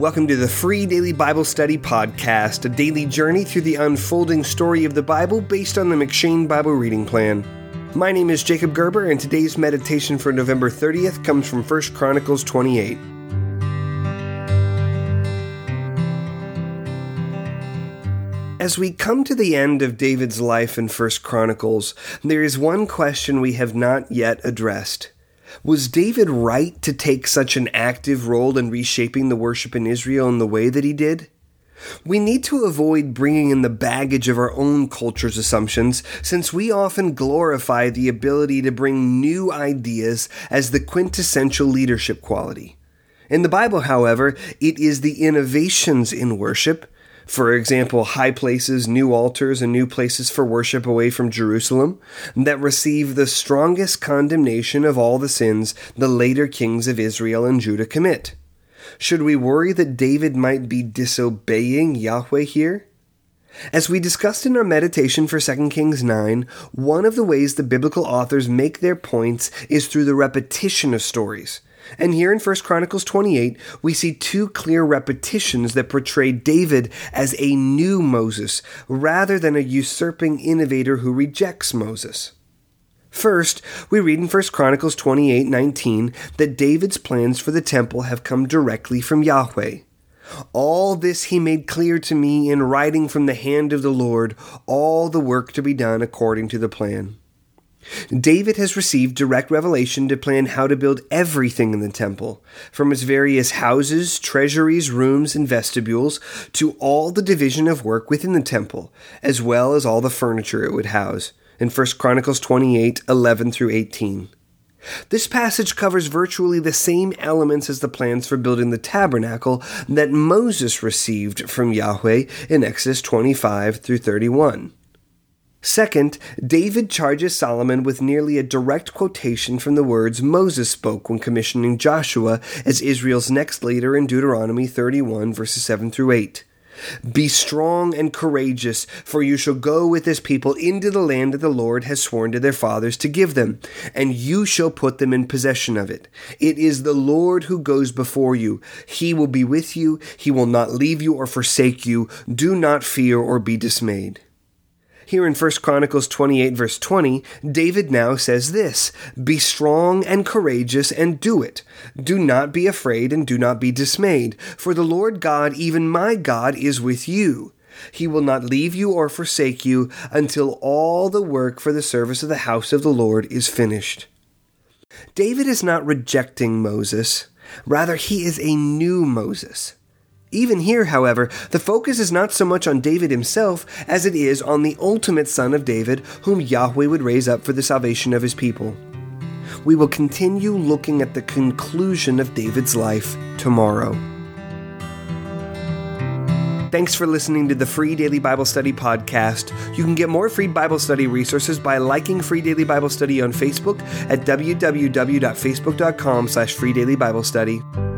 Welcome to the free daily Bible study podcast, a daily journey through the unfolding story of the Bible based on the M'Cheyne Bible reading plan. My name is Jacob Gerber, and today's meditation for November 30th comes from 1 Chronicles 28. As we come to the end of David's life in 1 Chronicles, there is one question we have not yet addressed. Was David right to take such an active role in reshaping the worship in Israel in the way that he did? We need to avoid bringing in the baggage of our own culture's assumptions, since we often glorify the ability to bring new ideas as the quintessential leadership quality. In the Bible, however, it is the innovations in worship for example, high places, new altars, and new places for worship away from Jerusalem, that receive the strongest condemnation of all the sins the later kings of Israel and Judah commit. Should we worry that David might be disobeying Yahweh here? As we discussed in our meditation for 2 Kings 9, one of the ways the biblical authors make their points is through the repetition of stories. And here in 1 Chronicles 28, we see two clear repetitions that portray David as a new Moses rather than a usurping innovator who rejects Moses. First, we read in 1 Chronicles 28:19 that David's plans for the temple have come directly from Yahweh. All this he made clear to me in writing from the hand of the Lord all the work to be done according to the plan. David has received direct revelation to plan how to build everything in the temple, from its various houses, treasuries, rooms, and vestibules, to all the division of work within the temple, as well as all the furniture it would house, in 1 Chronicles 28 11 through 18. This passage covers virtually the same elements as the plans for building the tabernacle that Moses received from Yahweh in Exodus 25 through 31. Second, David charges Solomon with nearly a direct quotation from the words Moses spoke when commissioning Joshua as Israel's next leader in Deuteronomy 31, verses 7 through 8. Be strong and courageous, for you shall go with this people into the land that the Lord has sworn to their fathers to give them, and you shall put them in possession of it. It is the Lord who goes before you. He will be with you, he will not leave you or forsake you. Do not fear or be dismayed. Here in 1 Chronicles 28, verse 20, David now says this Be strong and courageous and do it. Do not be afraid and do not be dismayed, for the Lord God, even my God, is with you. He will not leave you or forsake you until all the work for the service of the house of the Lord is finished. David is not rejecting Moses, rather, he is a new Moses. Even here, however, the focus is not so much on David himself as it is on the ultimate son of David, whom Yahweh would raise up for the salvation of his people. We will continue looking at the conclusion of David's life tomorrow. Thanks for listening to the Free Daily Bible Study podcast. You can get more free Bible study resources by liking Free Daily Bible Study on Facebook at www.facebook.com slash freedailyBiblestudy